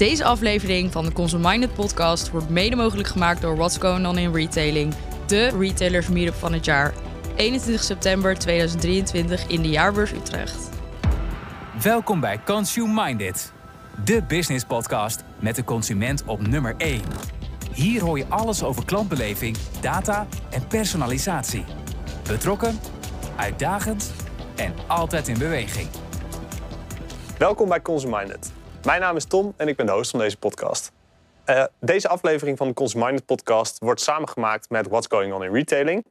Deze aflevering van de Consumer podcast wordt mede mogelijk gemaakt door What's Going On in Retailing, de retailers meetup van het jaar. 21 september 2023 in de Jaarbeurs Utrecht. Welkom bij Consume Minded, de business podcast met de consument op nummer 1. Hier hoor je alles over klantbeleving, data en personalisatie. Betrokken, uitdagend en altijd in beweging. Welkom bij Consuminded. Mijn naam is Tom en ik ben de host van deze podcast. Uh, deze aflevering van de Consuminded podcast wordt samengemaakt met What's Going On in Retailing.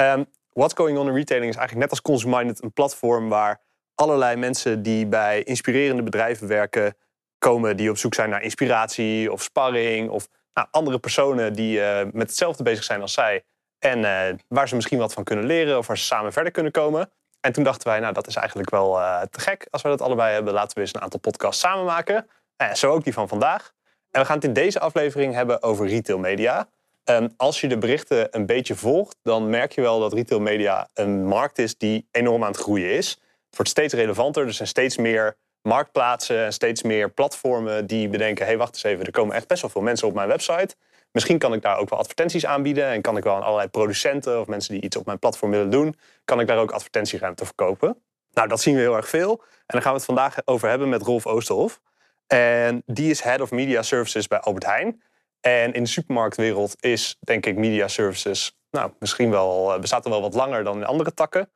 Um, What's Going On in Retailing is eigenlijk net als Consuminded een platform waar allerlei mensen die bij inspirerende bedrijven werken komen, die op zoek zijn naar inspiratie of sparring of nou, andere personen die uh, met hetzelfde bezig zijn als zij en uh, waar ze misschien wat van kunnen leren of waar ze samen verder kunnen komen. En toen dachten wij, nou dat is eigenlijk wel uh, te gek als we dat allebei hebben. Laten we eens een aantal podcasts samen maken. Uh, zo ook die van vandaag. En we gaan het in deze aflevering hebben over retail media. Um, als je de berichten een beetje volgt, dan merk je wel dat retail media een markt is die enorm aan het groeien is. Het wordt steeds relevanter. Er zijn steeds meer marktplaatsen en steeds meer platformen die bedenken: hé, hey, wacht eens even, er komen echt best wel veel mensen op mijn website. Misschien kan ik daar ook wel advertenties aanbieden en kan ik wel aan allerlei producenten of mensen die iets op mijn platform willen doen, kan ik daar ook advertentieruimte verkopen. Nou, dat zien we heel erg veel. En daar gaan we het vandaag over hebben met Rolf Oosterhof. En die is Head of Media Services bij Albert Heijn. En in de supermarktwereld is, denk ik, media services, nou, misschien wel, bestaat er wel wat langer dan in andere takken.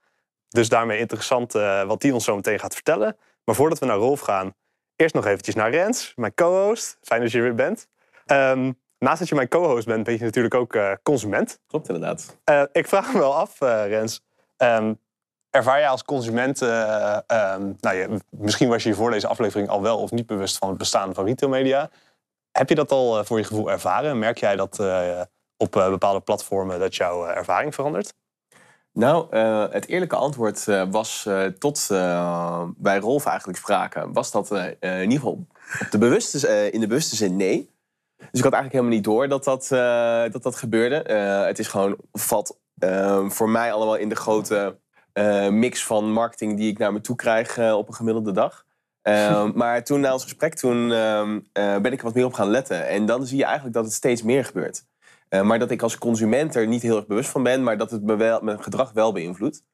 Dus daarmee interessant uh, wat die ons zo meteen gaat vertellen. Maar voordat we naar Rolf gaan, eerst nog eventjes naar Rens, mijn co-host. Fijn dat je er weer bent. Um, Naast dat je mijn co-host bent, ben je natuurlijk ook uh, consument. Klopt inderdaad. Uh, ik vraag me wel af, uh, Rens. Um, ervaar jij als consument, um, nou, je, misschien was je je voor deze aflevering al wel of niet bewust van het bestaan van retailmedia. Heb je dat al voor je gevoel ervaren? Merk jij dat op bepaalde platformen dat jouw ervaring verandert? Nou, het eerlijke antwoord was tot bij Rolf eigenlijk spraken, was dat in ieder geval op de bewuste, in de bewuste zin nee. Dus ik had eigenlijk helemaal niet door dat dat, uh, dat, dat gebeurde. Uh, het is gewoon, valt uh, voor mij allemaal in de grote mix van marketing die ik naar me toe krijg op een gemiddelde dag. maar toen na ons gesprek, toen ben ik er wat meer op gaan letten. En dan zie je eigenlijk dat het steeds meer gebeurt. maar dat ik als consument er niet heel erg bewust van ben, maar dat het me wel, mijn gedrag wel beïnvloedt.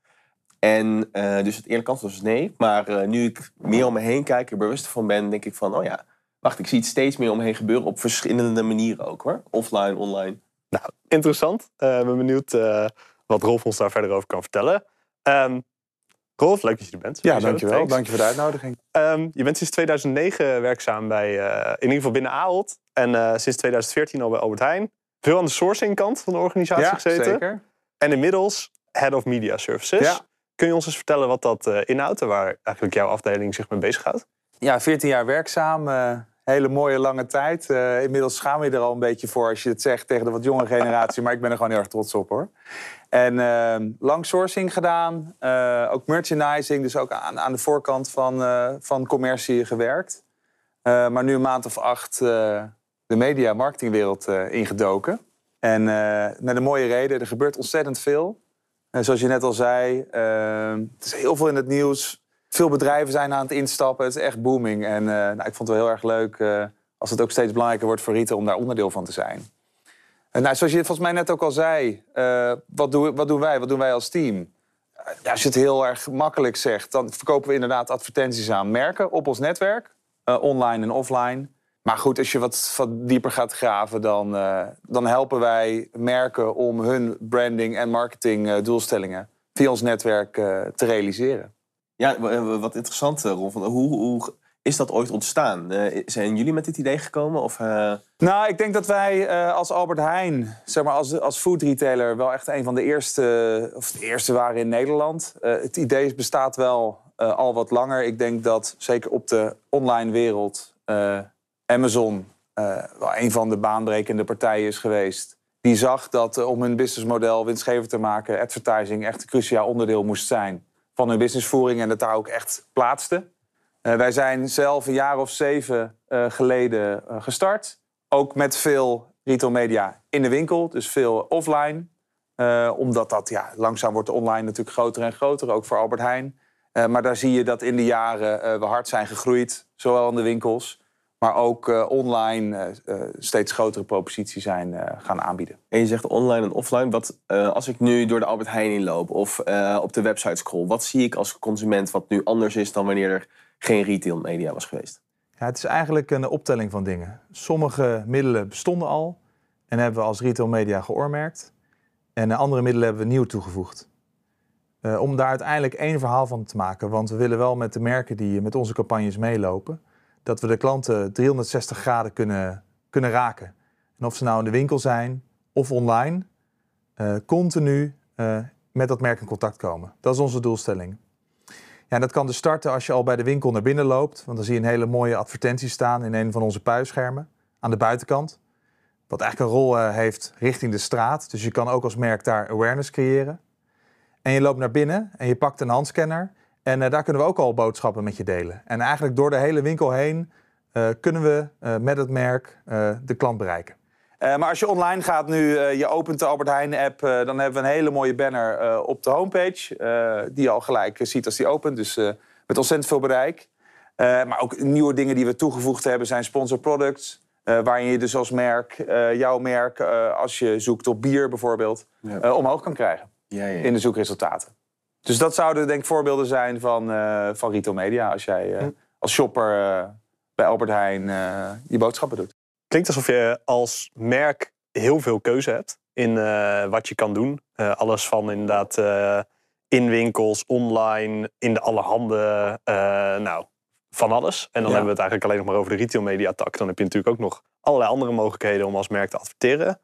En dus het eerlijke antwoord was nee. Maar nu ik meer om me heen kijk, er bewust van ben, denk ik van, oh ja, Wacht, ik zie het steeds meer omheen gebeuren op verschillende manieren ook hoor. Offline, online. Nou, interessant. Uh, ik ben benieuwd uh, wat Rolf ons daar verder over kan vertellen. Um, Rolf, leuk dat je er bent. Ja, dankjewel. Dank je voor de uitnodiging. Um, je bent sinds 2009 werkzaam bij, uh, in ieder geval binnen Ahold. En sinds 2014 al bij Albert Heijn. Veel aan de sourcing kant van de organisatie ja, gezeten. zeker. En inmiddels Head of Media Services. Ja. Kun je ons eens vertellen wat dat inhoudt en waar eigenlijk jouw afdeling zich mee bezighoudt? Ja, 14 jaar werkzaam hele mooie lange tijd. Uh, inmiddels schaam je er al een beetje voor als je het zegt tegen de wat jonge generatie. maar ik ben er gewoon heel erg trots op hoor. En uh, lang sourcing gedaan. Uh, ook merchandising, dus ook aan, aan de voorkant van, van commercie gewerkt. maar nu een maand of acht de media marketingwereld ingedoken. En met een mooie reden, er gebeurt ontzettend veel. zoals je net al zei, het is heel veel in het nieuws veel bedrijven zijn aan het instappen. Het is echt booming. En uh, nou, ik vond het wel heel erg leuk uh, als het ook steeds belangrijker wordt voor retail om daar onderdeel van te zijn. En nou, zoals je volgens mij net ook al zei, wat, doen, wat doen wij? Wat doen wij als team? Als je het heel erg makkelijk zegt, dan verkopen we inderdaad advertenties aan merken op ons netwerk, online en offline. Maar goed, als je wat, wat dieper gaat graven, dan, dan helpen wij merken om hun branding en marketing doelstellingen via ons netwerk te realiseren. Ja, wat interessant, eh, Ron. Hoe, hoe is dat ooit ontstaan? Uh, zijn jullie met dit idee gekomen? Of, uh... Nou, ik denk dat wij als Albert Heijn, zeg maar als, als food retailer, wel echt een van de eerste, of eerste waren in Nederland. het idee bestaat wel al wat langer. Ik denk dat zeker op de online wereld Amazon wel een van de baanbrekende partijen is geweest. Die zag dat om hun businessmodel winstgevend te maken, advertising echt een cruciaal onderdeel moest zijn van hun businessvoering en dat daar ook echt plaatste. Uh, wij zijn zelf een jaar of zeven uh, geleden uh, gestart. Ook met veel retail media in de winkel, dus veel offline. omdat dat ja, langzaam wordt online natuurlijk groter en groter, ook voor Albert Heijn. maar daar zie je dat in de jaren we hard zijn gegroeid, zowel in de winkels, maar ook eh, online eh, eh, steeds grotere propositie zijn eh, gaan aanbieden. En je zegt online en offline. Wat, eh, als ik nu door de Albert Heijn inloop of eh, op de website scroll, wat zie ik als consument wat nu anders is dan wanneer er geen retail media was geweest? Ja, het is eigenlijk een optelling van dingen. Sommige middelen bestonden al en hebben we als retail media geoormerkt. En andere middelen hebben we nieuw toegevoegd. Eh, om daar uiteindelijk één verhaal van te maken. Want we willen wel met de merken die met onze campagnes meelopen, dat we de klanten 360 graden kunnen, kunnen raken. En of ze nou in de winkel zijn of online, eh, continu eh, met dat merk in contact komen. Dat is onze doelstelling. Ja, dat kan dus starten als je al bij de winkel naar binnen loopt. Want dan zie je een hele mooie advertentie staan in een van onze puischermen aan de buitenkant. Wat eigenlijk een rol eh, heeft richting de straat. Dus je kan ook als merk daar awareness creëren. En je loopt naar binnen en je pakt een handscanner. En eh, daar kunnen we ook al boodschappen met je delen. En eigenlijk door de hele winkel heen eh, kunnen we eh, met het merk eh, de klant bereiken. Eh, maar als je online gaat nu, eh, je opent de Albert Heijn app, eh, dan hebben we een hele mooie banner eh, op de homepage. eh, die je al gelijk ziet als die opent. Dus eh, met ontzettend veel bereik. Eh, maar ook nieuwe dingen die we toegevoegd hebben zijn sponsor products. eh, waarin je dus als merk, eh, jouw merk, eh, als je zoekt op bier bijvoorbeeld, Ja. eh, omhoog kan krijgen Ja, ja. in de zoekresultaten. Dus dat zouden denk ik voorbeelden zijn van, eh, van retail media. Als jij eh, als shopper eh, bij Albert Heijn je boodschappen doet. Klinkt alsof je als merk heel veel keuze hebt in wat je kan doen. Alles van inderdaad in winkels, online, in de allerhande, nou, van alles. En dan Ja. hebben we het eigenlijk alleen nog maar over de retail media tak. Dan heb je natuurlijk ook nog allerlei andere mogelijkheden om als merk te adverteren.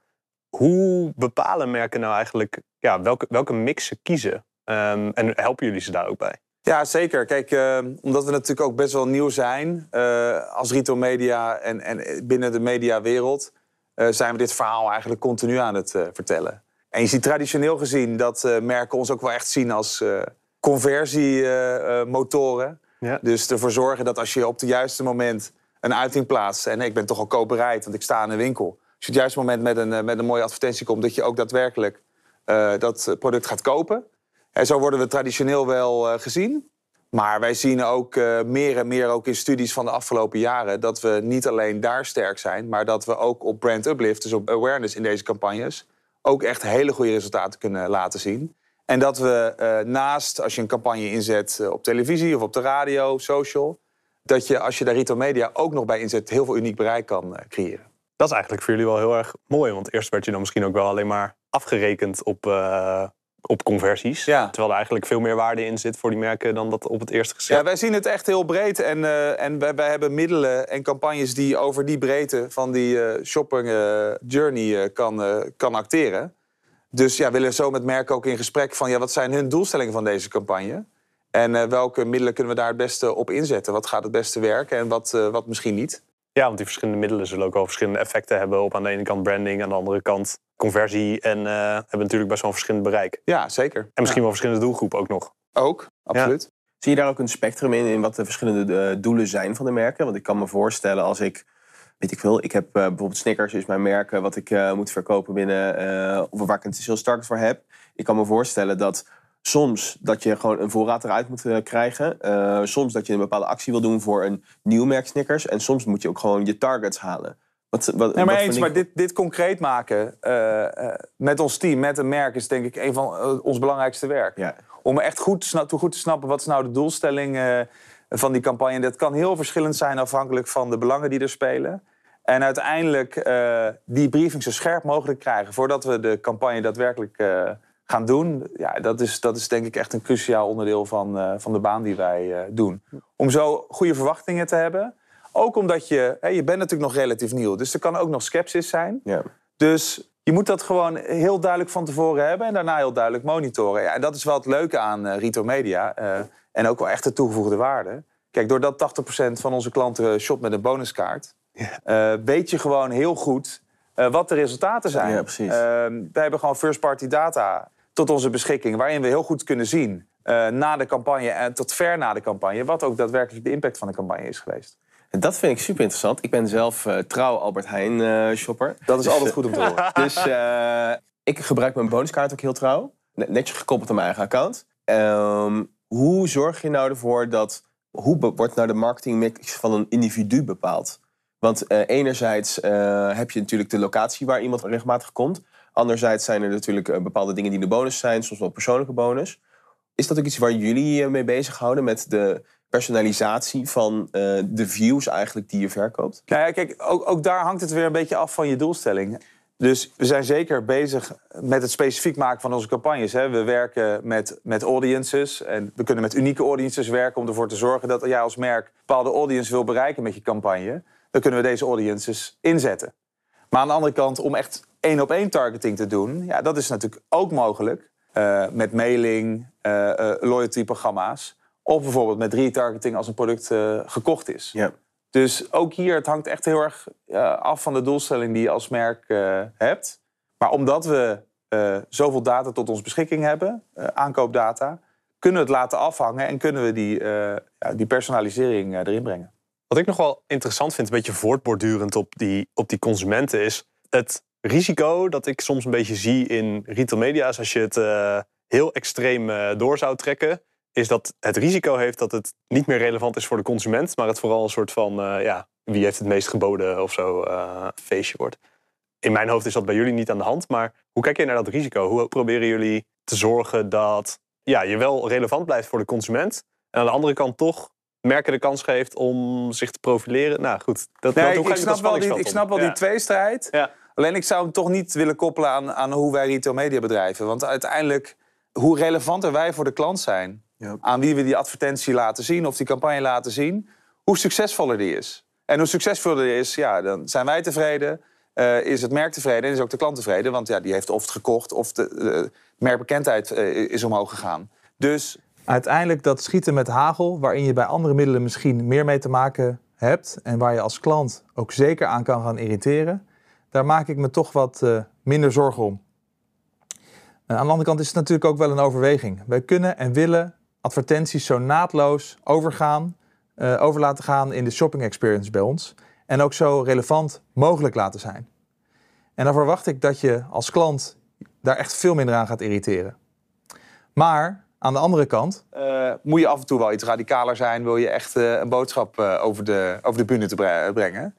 Hoe bepalen merken nou eigenlijk ja, welke, welke mix ze kiezen? Ehm, en helpen jullie ze daar ook bij? Ja, zeker. Kijk, eh, omdat we natuurlijk ook best wel nieuw zijn eh, als retail media en, en binnen de mediawereld, eh zijn we dit verhaal eigenlijk continu aan het eh, vertellen. En je ziet traditioneel gezien dat eh, merken ons ook wel echt zien als eh conversiemotoren. Ja. Dus ervoor zorgen dat als je op het juiste moment een uiting plaatst, en ik ben toch al koopbereid, want ik sta in een winkel. Als je op het juiste moment met een, met een mooie advertentie komt, dat je ook daadwerkelijk eh, dat product gaat kopen. En zo worden we traditioneel wel eh, gezien. Maar wij zien ook eh, meer en meer ook in studies van de afgelopen jaren dat we niet alleen daar sterk zijn, maar dat we ook op brand uplift, dus op awareness in deze campagnes, ook echt hele goede resultaten kunnen laten zien. En dat we eh, naast, als je een campagne inzet op televisie of op de radio, social, dat je als je daar retail media ook nog bij inzet, heel veel uniek bereik kan creëren. Dat is eigenlijk voor jullie wel heel erg mooi. Want eerst werd je dan misschien ook wel alleen maar afgerekend op, op conversies. Ja. Terwijl er eigenlijk veel meer waarde in zit voor die merken dan dat op het eerste Ja, gezicht. wij zien het echt heel breed. En, eh, en wij, wij hebben middelen en campagnes die over die breedte van die eh, shopping eh, journey kan, kan acteren. Dus ja, we willen zo met merken ook in gesprek van ja, wat zijn hun doelstellingen van deze campagne? En welke middelen kunnen we daar het beste op inzetten? Wat gaat het beste werken en wat, wat misschien niet? Ja, want die verschillende middelen zullen ook wel verschillende effecten hebben. Op aan de ene kant branding, aan de andere kant conversie. En eh, hebben natuurlijk best wel een verschillend bereik. Ja, zeker. En misschien wel verschillende doelgroepen ook nog. Ook, absoluut. Zie je daar ook een spectrum in, in wat de verschillende eh, doelen zijn van de merken? Want ik kan me voorstellen als ik, weet ik veel, ik heb eh, bijvoorbeeld Snickers is mijn merk wat ik eh, moet verkopen binnen, eh, of waar ik een sales target voor heb. Ik kan me voorstellen dat soms dat je gewoon een voorraad eruit moet krijgen. Eh, soms dat je een bepaalde actie wil doen voor een nieuw merk Snickers. En soms moet je ook gewoon je targets halen. Wat, wat, Nee, maar wat eens, maar dit, dit concreet maken eh, eh, met ons team, met een merk, is denk ik een van eh, ons belangrijkste werk. Ja. Om echt goed, te goed te snappen wat is nou de doelstelling van die campagne. Dat kan heel verschillend zijn afhankelijk van de belangen die er spelen. En uiteindelijk die briefing zo scherp mogelijk krijgen voordat we de campagne daadwerkelijk gaan doen. Ja, dat is, dat is denk ik echt een cruciaal onderdeel van, van de baan die wij doen. Om zo goede verwachtingen te hebben. Ook omdat je, hè, je bent natuurlijk nog relatief nieuw. Dus er kan ook nog sceptisch zijn. Ja. Dus je moet dat gewoon heel duidelijk van tevoren hebben en daarna heel duidelijk monitoren. Ja, en dat is wel het leuke aan eh retail media eh, en ook wel echt de toegevoegde waarde. Kijk, doordat 80% van onze klanten shopt met een bonuskaart, eh, weet je gewoon heel goed wat de resultaten zijn. Ja, precies. Wij hebben gewoon first-party data tot onze beschikking, waarin we heel goed kunnen zien na de campagne en tot ver na de campagne, wat ook daadwerkelijk de impact van de campagne is geweest. Dat vind ik super interessant. Ik ben zelf eh, trouw Albert Heijn eh, shopper. Dat is Dus, altijd eh, goed om te horen. Dus ik gebruik mijn bonuskaart ook heel trouw. Net- Netjes gekoppeld aan mijn eigen account. Ehm, hoe zorg je nou ervoor dat... Hoe wordt nou de marketingmix van een individu bepaald? Want enerzijds heb je natuurlijk de locatie waar iemand regelmatig komt. Anderzijds zijn er natuurlijk bepaalde dingen die de bonus zijn, soms wel persoonlijke bonus. Is dat ook iets waar jullie mee bezighouden met de personalisatie van eh, de views eigenlijk die je verkoopt? Nou ja, kijk, ook, ook daar hangt het weer een beetje af van je doelstelling. Dus we zijn zeker bezig met het specifiek maken van onze campagnes. Hè. We werken met, met audiences en we kunnen met unieke audiences werken om ervoor te zorgen dat jij als merk bepaalde audience wil bereiken met je campagne. Dan kunnen we deze audiences inzetten. Maar aan de andere kant, om echt één op één targeting te doen, ja, dat is natuurlijk ook mogelijk. Eh, met mailing, uh, loyalty-programma's. Of bijvoorbeeld met retargeting als een product eh, gekocht is. Ja. Dus ook hier, het hangt echt heel erg eh, af van de doelstelling die je als merk eh, hebt. Maar omdat we zoveel data tot onze beschikking hebben, aankoopdata, kunnen we het laten afhangen en kunnen we die, ja, die personalisering erin brengen. Wat ik nog wel interessant vind, een beetje voortbordurend op die, op die consumenten, is het risico dat ik soms een beetje zie in retail media. Is als je het heel extreem door zou trekken, is dat het risico heeft dat het niet meer relevant is voor de consument, maar het vooral een soort van, eh, ja, wie heeft het meest geboden of zo eh, feestje wordt. In mijn hoofd is dat bij jullie niet aan de hand, maar hoe kijk je naar dat risico? Hoe proberen jullie te zorgen dat ja, je wel relevant blijft voor de consument en aan de andere kant toch merken de kans geeft om zich te profileren? Nou goed, dat, dat, Nee, hoe ik, dat snap wel die, ik snap wel Ja. die tweestrijd. Ja. Alleen ik zou hem toch niet willen koppelen aan, aan hoe wij retail media bedrijven. Want uiteindelijk, hoe relevanter wij voor de klant zijn... Ja. aan wie we die advertentie laten zien of die campagne laten zien... hoe succesvoller die is. En hoe succesvoller die is, ja, dan zijn wij tevreden... eh, is het merk tevreden en is ook de klant tevreden. Want ja, die heeft of het gekocht of de, merkbekendheid eh, is omhoog gegaan. Dus Uiteindelijk dat schieten met hagel, waarin je bij andere middelen misschien meer mee te maken hebt en waar je als klant ook zeker aan kan gaan irriteren, daar maak ik me toch wat eh, minder zorgen om. Aan de andere kant is het natuurlijk ook wel een overweging. Wij kunnen en willen advertenties zo naadloos overgaan, eh, over laten gaan in de shopping experience bij ons en ook zo relevant mogelijk laten zijn. En dan verwacht ik dat je als klant daar echt veel minder aan gaat irriteren. Maar aan de andere kant, eh, moet je af en toe wel iets radicaler zijn... wil je echt eh, een boodschap over, de, over de bühne te bre- brengen.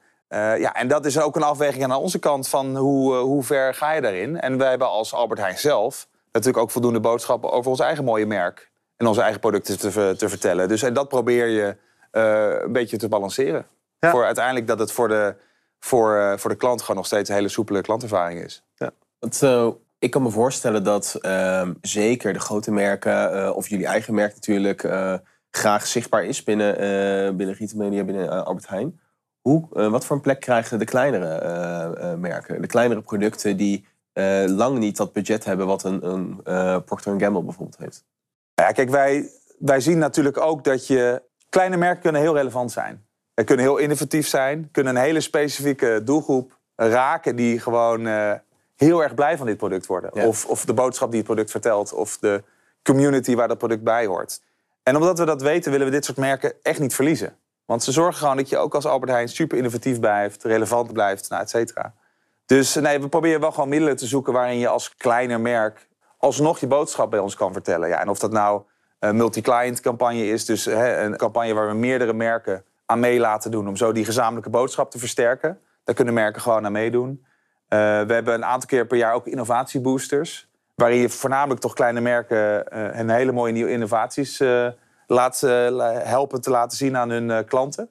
Ja, en dat is ook een afweging aan onze kant van hoe, hoe ver ga je daarin. En wij hebben als Albert Heijn zelf natuurlijk ook voldoende boodschappen... over ons eigen mooie merk en onze eigen producten te, te vertellen. Dus en dat probeer je eh, een beetje te balanceren. Ja. Voor uiteindelijk dat het voor de, voor, eh, voor de klant gewoon nog steeds een hele soepele klantervaring is. Want, eh, ik kan me voorstellen dat ehm, zeker de grote merken, of jullie eigen merk natuurlijk, graag zichtbaar is binnen, binnen retail media, binnen Albert Heijn. Hoe, wat voor een plek krijgen de kleinere merken? De kleinere producten die lang niet dat budget hebben wat een, een Procter Gamble bijvoorbeeld heeft. Ja, kijk, wij, wij zien natuurlijk ook dat je... Kleine merken kunnen heel relevant zijn. Ze kunnen heel innovatief zijn. Kunnen een hele specifieke doelgroep raken... die gewoon eh, heel erg blij van dit product worden. Ja. Of, of de boodschap die het product vertelt. Of de community waar dat product bij hoort. En omdat we dat weten, willen we dit soort merken echt niet verliezen. Want ze zorgen gewoon dat je ook als Albert Heijn super innovatief blijft... relevant blijft, nou, et cetera. Dus nee, we proberen wel gewoon middelen te zoeken... waarin je als kleiner merk alsnog je boodschap bij ons kan vertellen. Ja, en of dat nou een multi-client campagne is, dus hè, een campagne waar we meerdere merken aan mee laten doen, om zo die gezamenlijke boodschap te versterken. Daar kunnen merken gewoon aan meedoen. Eh, we hebben een aantal keer per jaar ook innovatieboosters, waarin je voornamelijk toch kleine merken eh, een hele mooie nieuwe innovaties eh, laat, la- helpen te laten zien aan hun klanten.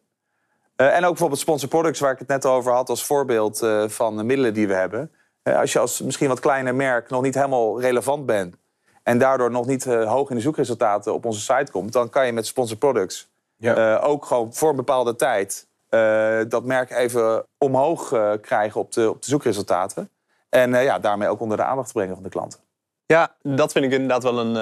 En ook bijvoorbeeld sponsor products, waar ik het net over had als voorbeeld van de middelen die we hebben. Eh, als je als misschien wat kleiner merk nog niet helemaal relevant bent en daardoor nog niet eh, hoog in de zoekresultaten op onze site komt, dan kan je met sponsor products Ja. eh, ook gewoon voor een bepaalde tijd dat merk even omhoog krijgen op de, op de zoekresultaten. En ja, daarmee ook onder de aandacht brengen van de klanten. Ja, dat vind ik inderdaad wel een,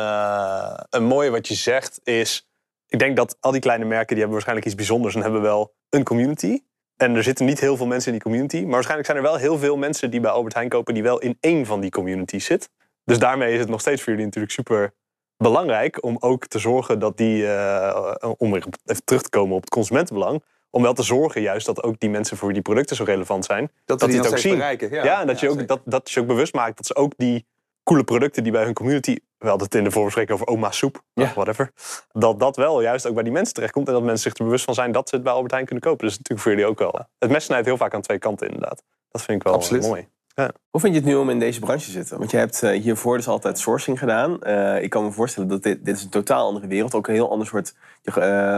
een mooie wat je zegt. Is, ik denk dat al die kleine merken die hebben waarschijnlijk iets bijzonders en hebben wel een community. En er zitten niet heel veel mensen in die community. Maar waarschijnlijk zijn er wel heel veel mensen die bij Albert Heijn kopen die wel in één van die communities zit. Dus daarmee is het nog steeds voor jullie natuurlijk super belangrijk om ook te zorgen dat die, eh, om weer even terug te komen op het consumentenbelang, om wel te zorgen juist dat ook die mensen voor wie die producten zo relevant zijn, Dat, die die het ook zien. bereiken. Ja, en dat, je ook, dat, dat je ook bewust maakt dat ze ook die coole producten die bij hun community we hadden het in de voorbespreking over oma soep, Ja. whatever. Dat dat wel juist ook bij die mensen terechtkomt. En dat mensen zich er bewust van zijn dat ze het bij Albert Heijn kunnen kopen. Dus natuurlijk voor jullie ook wel. Het mes snijdt heel vaak aan twee kanten inderdaad. Dat vind ik wel Absoluut. eh, mooi. Hoe vind je het nu om in deze branche te zitten? Want je hebt eh, hiervoor dus altijd sourcing gedaan. Eh, ik kan me voorstellen dat dit, dit is een totaal andere wereld. Ook een heel ander soort,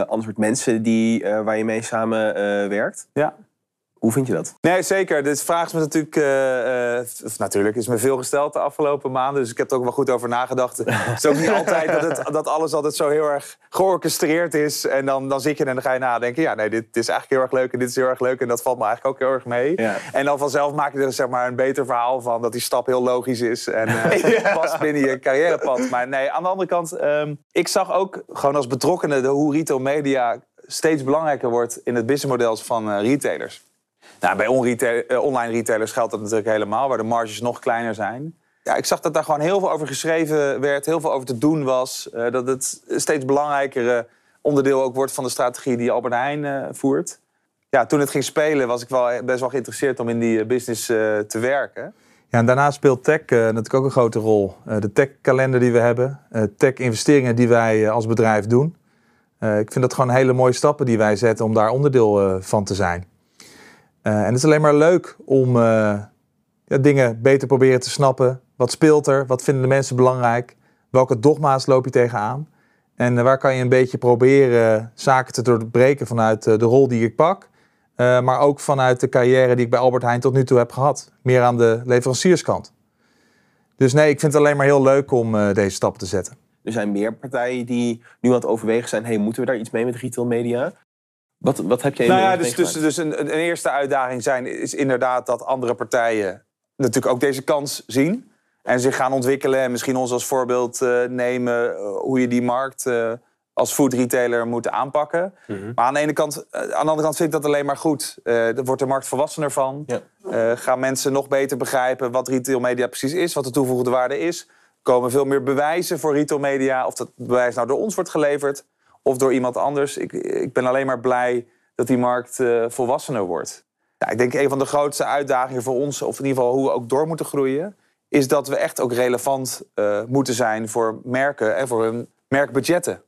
ander soort mensen die, waar je mee samen werkt. Ja. Hoe vind je dat? Nee, zeker. Dit vraag is me natuurlijk, eh, eh, of natuurlijk is me veel gesteld de afgelopen maanden. Dus ik heb er ook wel goed over nagedacht. Het is ook niet altijd dat, het, dat alles altijd zo heel erg georchestreerd is. En dan, dan zit je en dan ga je nadenken. Ja, nee, dit is eigenlijk heel erg leuk en dit is heel erg leuk. En dat valt me eigenlijk ook heel erg mee. Ja. En dan vanzelf maak je er zeg maar, een beter verhaal van. Dat die stap heel logisch is en eh, past binnen je carrièrepad. Maar nee, aan de andere kant, ehm, ik zag ook gewoon als betrokkenen de, hoe retail media steeds belangrijker wordt in het businessmodel van retailers. Nou, bij eh, online retailers geldt dat natuurlijk helemaal, waar de marges nog kleiner zijn. Ja, ik zag dat daar gewoon heel veel over geschreven werd, heel veel over te doen was. eh, dat het steeds belangrijkere onderdeel ook wordt van de strategie die Albert Heijn eh, voert. Ja, toen het ging spelen was ik wel best wel geïnteresseerd om in die eh, business eh, te werken. Ja, en daarna speelt tech eh, natuurlijk ook een grote rol. Eh, de tech-kalender die we hebben, eh, tech-investeringen die wij eh, als bedrijf doen. Eh, ik vind dat gewoon hele mooie stappen die wij zetten om daar onderdeel eh, van te zijn. Eh, en het is alleen maar leuk om eh, ja, dingen beter proberen te snappen. Wat speelt er? Wat vinden de mensen belangrijk? Welke dogma's loop je tegenaan? En eh, waar kan je een beetje proberen zaken te doorbreken vanuit de rol die ik pak. maar ook vanuit de carrière die ik bij Albert Heijn tot nu toe heb gehad. Meer aan de leverancierskant. Dus nee, ik vind het alleen maar heel leuk om deze stappen te zetten. Er zijn meer partijen die nu aan het overwegen zijn... hey, moeten we daar iets mee met retail media? Wat, wat heb jij Nou ja, dus, dus, dus een, een eerste uitdaging zijn, is inderdaad dat andere partijen natuurlijk ook deze kans zien. En zich gaan ontwikkelen en misschien ons als voorbeeld eh, nemen eh, hoe je die markt eh, als food retailer moet aanpakken. Mhm. Maar aan de ene kant, aan de andere kant vind ik dat alleen maar goed. Eh er wordt de markt volwassener van. Ja. Eh, gaan mensen nog beter begrijpen wat retail media precies is, wat de toegevoegde waarde is. Komen veel meer bewijzen voor retail media. Of dat bewijs nou door ons wordt geleverd of door iemand anders. Ik, ik ben alleen maar blij dat die markt eh, volwassener wordt. Ik denk een van de grootste uitdagingen voor ons, of in ieder geval hoe we ook door moeten groeien, is dat we echt ook relevant eh, moeten zijn voor merken en voor hun merkbudgetten.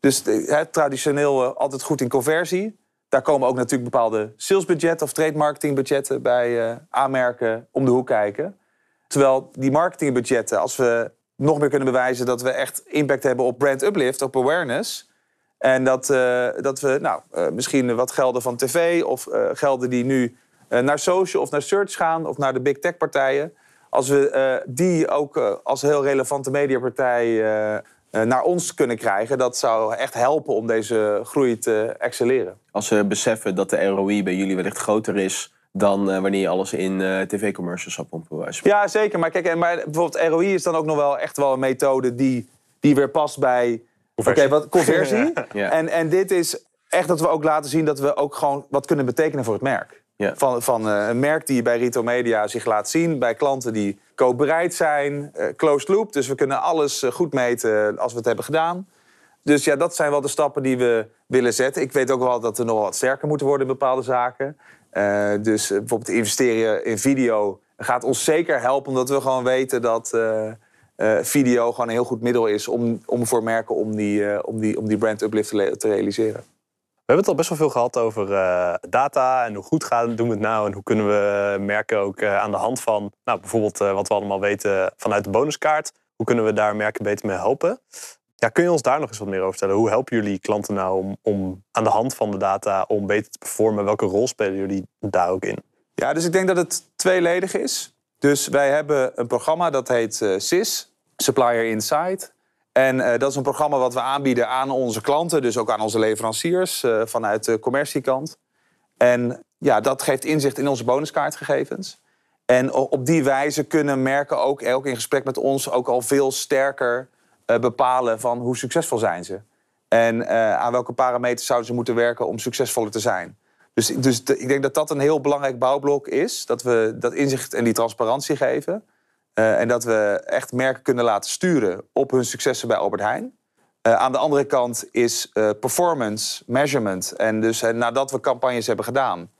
Dus hè, traditioneel eh, altijd goed in conversie. Daar komen ook natuurlijk bepaalde salesbudgetten of trade marketingbudgetten bij eh, aanmerken om de hoek kijken. Terwijl die marketingbudgetten, als we nog meer kunnen bewijzen dat we echt impact hebben op brand uplift, op awareness. En dat, eh, dat we nou, eh, misschien wat gelden van tv of eh, gelden die nu naar social of naar search gaan of naar de big tech partijen. Als we die ook als heel relevante mediapartij naar ons kunnen krijgen, dat zou echt helpen om deze groei te excelleren. Als we beseffen dat de ROI bij jullie wellicht groter is... dan wanneer je alles in tv-commercials zou pompen. Ja, zeker. Maar kijk, en maar bijvoorbeeld ROI is dan ook nog wel echt wel een methode die, die weer past bij Oké, wat conversie. Ja. En, en dit is echt dat we ook laten zien dat we ook gewoon wat kunnen betekenen voor het merk. Ja. Van, van eh, een merk die bij retail media zich laat zien, bij klanten die koopbereid zijn, eh, closed loop. Dus we kunnen alles eh, goed meten als we het hebben gedaan. Dus ja, dat zijn wel de stappen die we willen zetten. Ik weet ook wel dat we nog wat sterker moeten worden in bepaalde zaken. Dus bijvoorbeeld investeren in video gaat ons zeker helpen, omdat we gewoon weten dat eh, video gewoon een heel goed middel is om, om voor merken om die, eh, om die, om die brand uplift te, realiseren. We hebben het al best wel veel gehad over eh, data en hoe goed gaat, doen we het nou en hoe kunnen we merken ook aan de hand van, nou, bijvoorbeeld wat we allemaal weten vanuit de bonuskaart, hoe kunnen we daar merken beter mee helpen? Ja, kun je ons daar nog eens wat meer over vertellen? Hoe helpen jullie klanten nou om, om aan de hand van de data om beter te performen? Welke rol spelen jullie daar ook in? Ja, dus ik denk dat het tweeledig is. Dus wij hebben een programma dat heet eh, SIS, Supplier Insight. En eh, dat is een programma wat we aanbieden aan onze klanten, dus ook aan onze leveranciers eh, vanuit de commerciekant. En ja, dat geeft inzicht in onze bonuskaartgegevens. En op die wijze kunnen merken ook, ook in gesprek met ons ook al veel sterker bepalen van hoe succesvol zijn ze. En aan welke parameters zouden ze moeten werken om succesvoller te zijn. Dus, dus ik denk dat dat een heel belangrijk bouwblok is. Dat we dat inzicht en die transparantie geven. Eh, en dat we echt merken kunnen laten sturen op hun successen bij Albert Heijn. Eh, aan de andere kant is eh, performance, measurement. En dus nadat we campagnes hebben gedaan,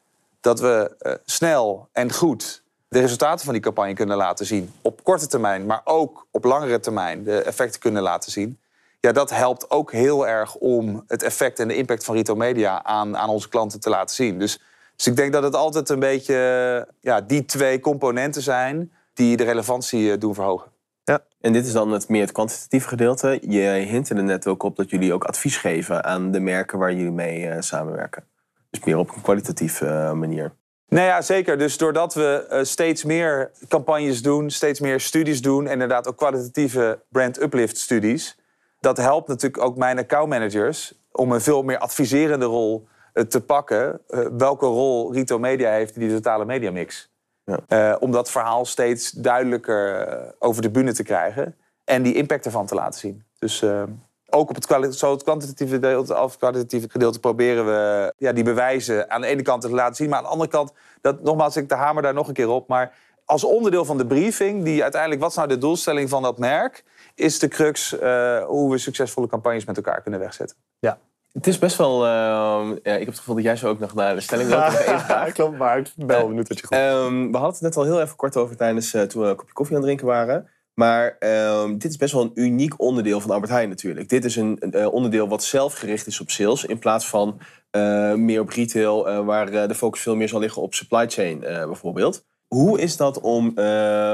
dat we snel en goed de resultaten van die campagne kunnen laten zien. Op korte termijn, maar ook op langere termijn de effecten kunnen laten zien. Ja, dat helpt ook heel erg om het effect en de impact van retail media aan, aan onze klanten te laten zien. Dus, dus ik denk dat het altijd een beetje ja, die twee componenten zijn die de relevantie eh, doen verhogen. Ja. En dit is dan het meer het kwantitatieve gedeelte. Je hintte er net ook op dat jullie ook advies geven aan de merken waar jullie mee uh, samenwerken. Dus meer op een kwalitatieve uh, manier. Nou ja, zeker. Dus doordat we uh, steeds meer campagnes doen, steeds meer studies doen, en inderdaad ook kwalitatieve brand uplift studies, dat helpt natuurlijk ook mijn accountmanagers om een veel meer adviserende rol te pakken. welke rol retail media heeft in die totale mediamix. Ja. Uh, om dat verhaal steeds duidelijker over de bühne te krijgen. En die impact ervan te laten zien. Dus uh, ook op het, zo het kwantitatieve gedeelte of het kwalitatieve gedeelte proberen we ja, die bewijzen aan de ene kant te laten zien. Maar aan de andere kant, dat, nogmaals, ik de hamer daar nog een keer op. Maar als onderdeel van de briefing, die uiteindelijk, wat is nou de doelstelling van dat merk, is de crux hoe we succesvolle campagnes met elkaar kunnen wegzetten. Ja, het is best wel. Uh, ja, ik heb het gevoel dat jij zo ook nog naar de stelling wilt. Ja, klopt, maar ik ben wel benieuwd wat je goed um, We hadden het net al heel even kort over tijdens uh, toen we een kopje koffie aan het drinken waren. Maar um, dit is best wel een uniek onderdeel van Albert Heijn natuurlijk. Dit is een, onderdeel wat zelf gericht is op sales. In plaats van meer op retail, waar de focus veel meer zal liggen op supply chain bijvoorbeeld. Hoe is dat om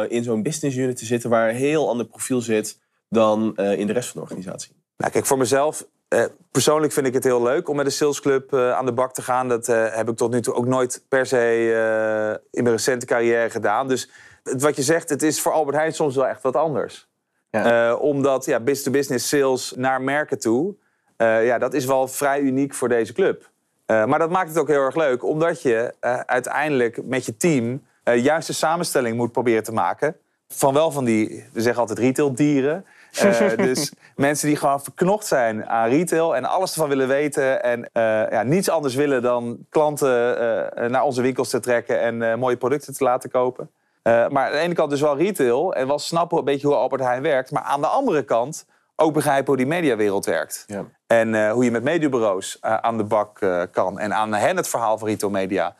in zo'n business unit te zitten waar een heel ander profiel zit dan in de rest van de organisatie? Nou, kijk, voor mezelf uh, persoonlijk vind ik het heel leuk om met de salesclub uh, aan de bak te gaan. Dat uh, heb ik tot nu toe ook nooit per se in mijn recente carrière gedaan. Dus wat je zegt, het is voor Albert Heijn soms wel echt wat anders. Ja. omdat ja, business-to-business sales naar merken toe, ja, dat is wel vrij uniek voor deze club. maar dat maakt het ook heel erg leuk, omdat je uiteindelijk met je team juist de samenstelling moet proberen te maken. Van wel van die, we zeggen altijd retail dieren. Uh, dus mensen die gewoon verknocht zijn aan retail en alles ervan willen weten. En uh, ja, niets anders willen dan klanten uh, naar onze winkels te trekken en mooie producten te laten kopen. maar aan de ene kant dus wel retail en wel snappen een beetje hoe Albert Heijn werkt. Maar aan de andere kant ook begrijpen hoe die mediawereld werkt. Ja. En hoe je met mediabureaus aan de bak kan. En aan hen het verhaal van retail media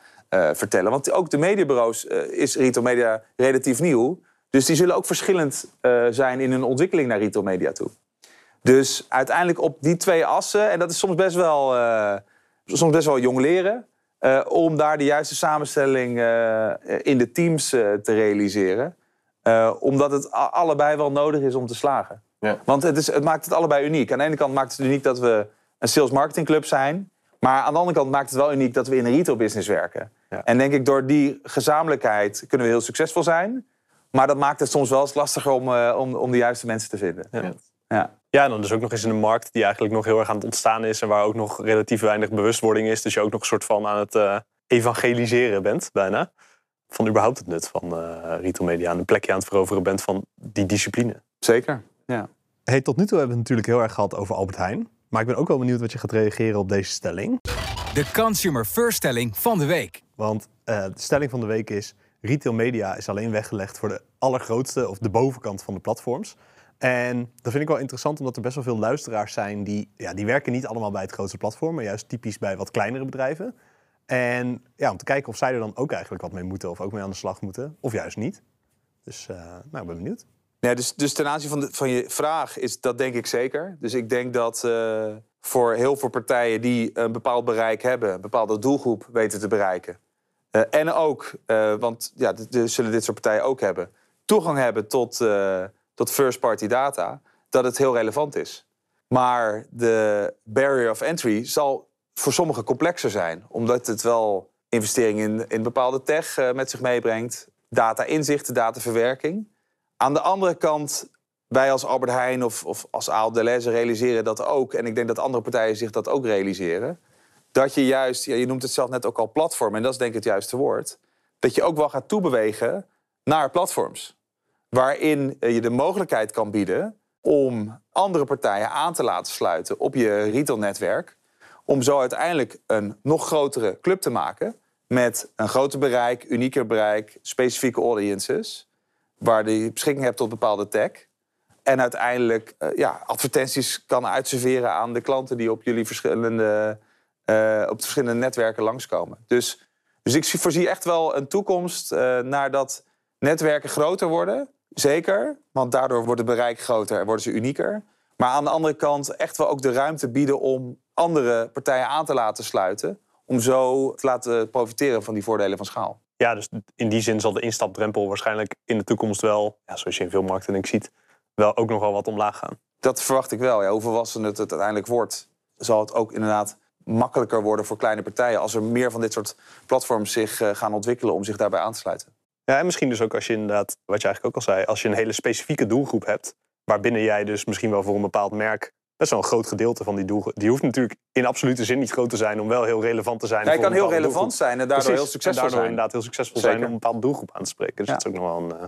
vertellen. Want ook de mediabureaus is retail media relatief nieuw. Dus die zullen ook verschillend uh, zijn in hun ontwikkeling naar retail media toe. Dus uiteindelijk op die twee assen, en dat is soms best wel, uh, soms best wel jong leren, uh, om daar de juiste samenstelling in de teams te realiseren. omdat het allebei wel nodig is om te slagen. Ja. Want het, is, het maakt het allebei uniek. Aan de ene kant maakt het uniek dat we een sales marketing club zijn. Maar aan de andere kant maakt het wel uniek dat we in een retail business werken. Ja. En denk ik, door die gezamenlijkheid kunnen we heel succesvol zijn. Maar dat maakt het soms wel eens lastiger om, uh, om, om de juiste mensen te vinden. Ja. Ja. ja, en dan dus ook nog eens in een markt die eigenlijk nog heel erg aan het ontstaan is. En waar ook nog relatief weinig bewustwording is. Dus je ook nog een soort van aan het uh, evangeliseren bent, bijna. Van überhaupt het nut van uh, retail media. En een plekje aan het veroveren bent van die discipline. Zeker, ja. Hey, tot nu toe hebben we het natuurlijk heel erg gehad over Albert Heijn. Maar ik ben ook wel benieuwd wat je gaat reageren op deze stelling. De Consumer First stelling van de week. Want de stelling van de week is retail media is alleen weggelegd voor de allergrootste of de bovenkant van de platforms. En dat vind ik wel interessant, omdat er best wel veel luisteraars zijn die, ja, die werken niet allemaal bij het grootste platform, maar juist typisch bij wat kleinere bedrijven. En ja, om te kijken of zij er dan ook eigenlijk wat mee moeten of ook mee aan de slag moeten, of juist niet. Dus uh, nou, ik ben benieuwd. Ja, dus, dus ten aanzien van, de, van je vraag is dat denk ik zeker. Dus ik denk dat uh, voor heel veel partijen die een bepaald bereik hebben, een bepaalde doelgroep weten te bereiken, uh, en ook, uh, want ja, zullen dit soort partijen ook hebben, toegang hebben tot, uh, tot first-party data, dat het heel relevant is. Maar de barrier of entry zal voor sommigen complexer zijn, omdat het wel investeringen in, in bepaalde tech met zich meebrengt, data-inzichten, dataverwerking. Aan de andere kant, wij als Albert Heijn of, of als Aal Deleuze realiseren dat ook, en ik denk dat andere partijen zich dat ook realiseren dat je juist, ja, je noemt het zelf net ook al platform, en dat is denk ik het juiste woord, dat je ook wel gaat toebewegen naar platforms. Waarin je de mogelijkheid kan bieden om andere partijen aan te laten sluiten op je retailnetwerk. Om zo uiteindelijk een nog grotere club te maken met een groter bereik, unieker bereik, specifieke audiences. Waar je beschikking hebt tot bepaalde tech. En uiteindelijk uh, ja, advertenties kan uitserveren aan de klanten die op jullie verschillende uh, op verschillende netwerken langskomen. Dus Dus ik zie- voorzie echt wel een toekomst eh, naar dat netwerken groter worden. Zeker, want daardoor wordt het bereik groter en worden ze unieker. Maar aan de andere kant echt wel ook de ruimte bieden om andere partijen aan te laten sluiten. Om zo te laten profiteren van die voordelen van schaal. Ja, dus in die zin zal de instapdrempel waarschijnlijk in de toekomst wel, ja, zoals je in veel markten denk ik ziet, wel ook nog wel wat omlaag gaan. Dat verwacht ik wel. Ja, hoe volwassen het, het uiteindelijk wordt, zal het ook inderdaad makkelijker worden voor kleine partijen. Als er meer van dit soort platforms zich eh, gaan ontwikkelen om zich daarbij aan te sluiten. Ja, en misschien dus ook als je inderdaad, wat je eigenlijk ook al zei, als je een hele specifieke doelgroep hebt, waarbinnen jij dus misschien wel voor een bepaald merk best wel een groot gedeelte van die doelgroep. Die hoeft natuurlijk in absolute zin niet groot te zijn om wel heel relevant te zijn. Hij kan heel relevant doelgroep. zijn en daardoor Precies, heel succesvol en daardoor zijn. inderdaad heel succesvol Zeker. zijn om een bepaalde doelgroep aan te spreken. Dus Ja. dat is ook nog wel een. eh,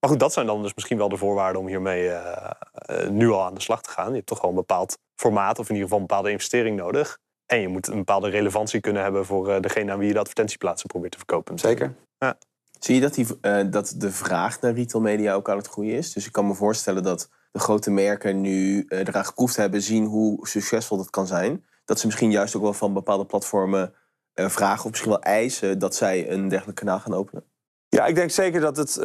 Maar goed, dat zijn dan dus misschien wel de voorwaarden om hiermee eh, nu al aan de slag te gaan. Je hebt toch wel een bepaald formaat of in ieder geval een bepaalde investering nodig. En je moet een bepaalde relevantie kunnen hebben voor eh, degene aan wie je de advertentieplaatsen probeert te verkopen. Zeker. Zie je dat, die, eh, dat de vraag naar retail media ook aan het groeien is? Dus ik kan me voorstellen dat de grote merken nu eh, eraan geproefd hebben, zien hoe succesvol dat kan zijn. Dat ze misschien juist ook wel van bepaalde platformen eh, vragen of misschien wel eisen dat zij een dergelijk kanaal gaan openen. Ja, ik denk zeker dat, het,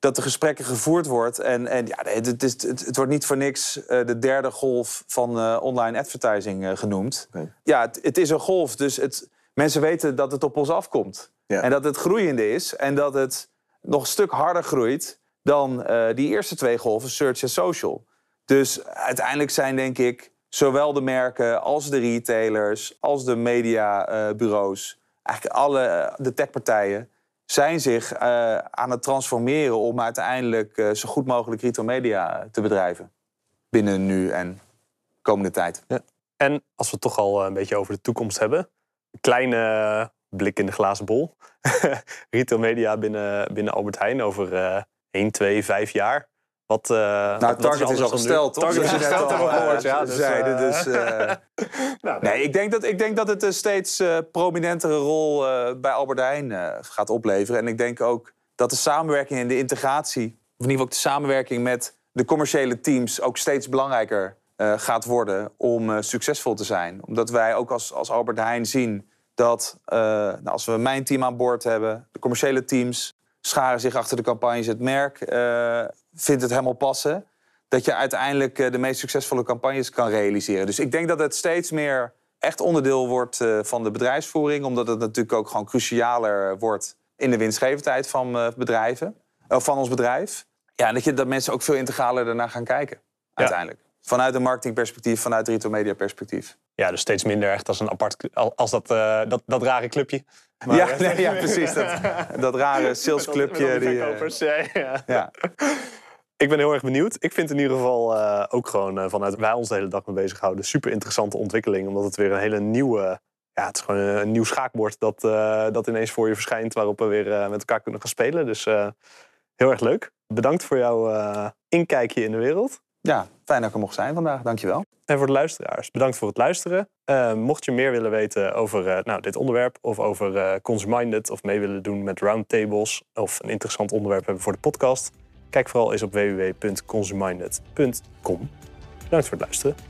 dat de gesprekken gevoerd wordt. En, en ja, het, het, is, het, het wordt niet voor niks eh, de derde golf van eh, online advertising eh, genoemd. Ja, het, het is een golf, dus het, mensen weten dat het op ons afkomt. Ja. En dat het groeiende is en dat het nog een stuk harder groeit dan die eerste twee golven, search en social. Dus uiteindelijk zijn denk ik zowel de merken als de retailers, als de mediabureaus, eigenlijk alle de techpartijen, zijn zich eh, aan het transformeren om uiteindelijk eh, zo goed mogelijk retail media te bedrijven. Binnen nu en komende tijd. En als we het toch al een beetje over de toekomst hebben. Een kleine blik in de glazen bol. Retail media binnen, binnen Albert Heijn over eh 1, 2, 5 jaar. Wat, eh Nou, wat- Target is al gesteld, toch? Target is gesteld, hebben we eh, gehoord. Ja, dus, zeiden, eh, dus, nou, Nee, ik denk dat, ik denk dat het een steeds prominentere rol bij Albert Heijn gaat opleveren. En ik denk ook dat de samenwerking en de integratie, of in ieder geval ook de samenwerking met de commerciële teams, ook steeds belangrijker gaat worden om succesvol te zijn. Omdat wij ook als, als Albert Heijn zien dat nou, als we mijn team aan boord hebben, de commerciële teams scharen zich achter de campagnes, het merk eh, vindt het helemaal passen dat je uiteindelijk eh, de meest succesvolle campagnes kan realiseren. Dus ik denk dat het steeds meer echt onderdeel wordt eh, van de bedrijfsvoering, omdat het natuurlijk ook gewoon crucialer wordt in de winstgevendheid van bedrijven, of van ons bedrijf. Ja, en dat, je, dat mensen ook veel integraler daarnaar gaan kijken, uiteindelijk. Vanuit een marketingperspectief, vanuit een retail media perspectief. ja, dus steeds minder echt als een apart, als dat, dat, dat rare clubje. Maar, ja, nee, ja, precies. Dat, dat rare salesclubje. Die verkopers, ja, ja. Ik ben heel erg benieuwd. Ik vind in ieder geval eh, ook gewoon eh, vanuit wij ons de hele dag mee bezighouden. Super interessante ontwikkeling. Omdat het weer een hele nieuwe. Ja, het is gewoon een, een nieuw schaakbord dat, dat ineens voor je verschijnt. Waarop we weer met elkaar kunnen gaan spelen. Dus heel erg leuk. Bedankt voor jouw inkijkje in de wereld. Ja, fijn dat ik er mocht zijn vandaag. Dankjewel. En voor de luisteraars, bedankt voor het luisteren. Eh, mocht je meer willen weten over eh, nou, dit onderwerp of over eh Consuminded of mee willen doen met roundtables of een interessant onderwerp hebben voor de podcast, kijk vooral eens op www.consuminded.com. Bedankt voor het luisteren.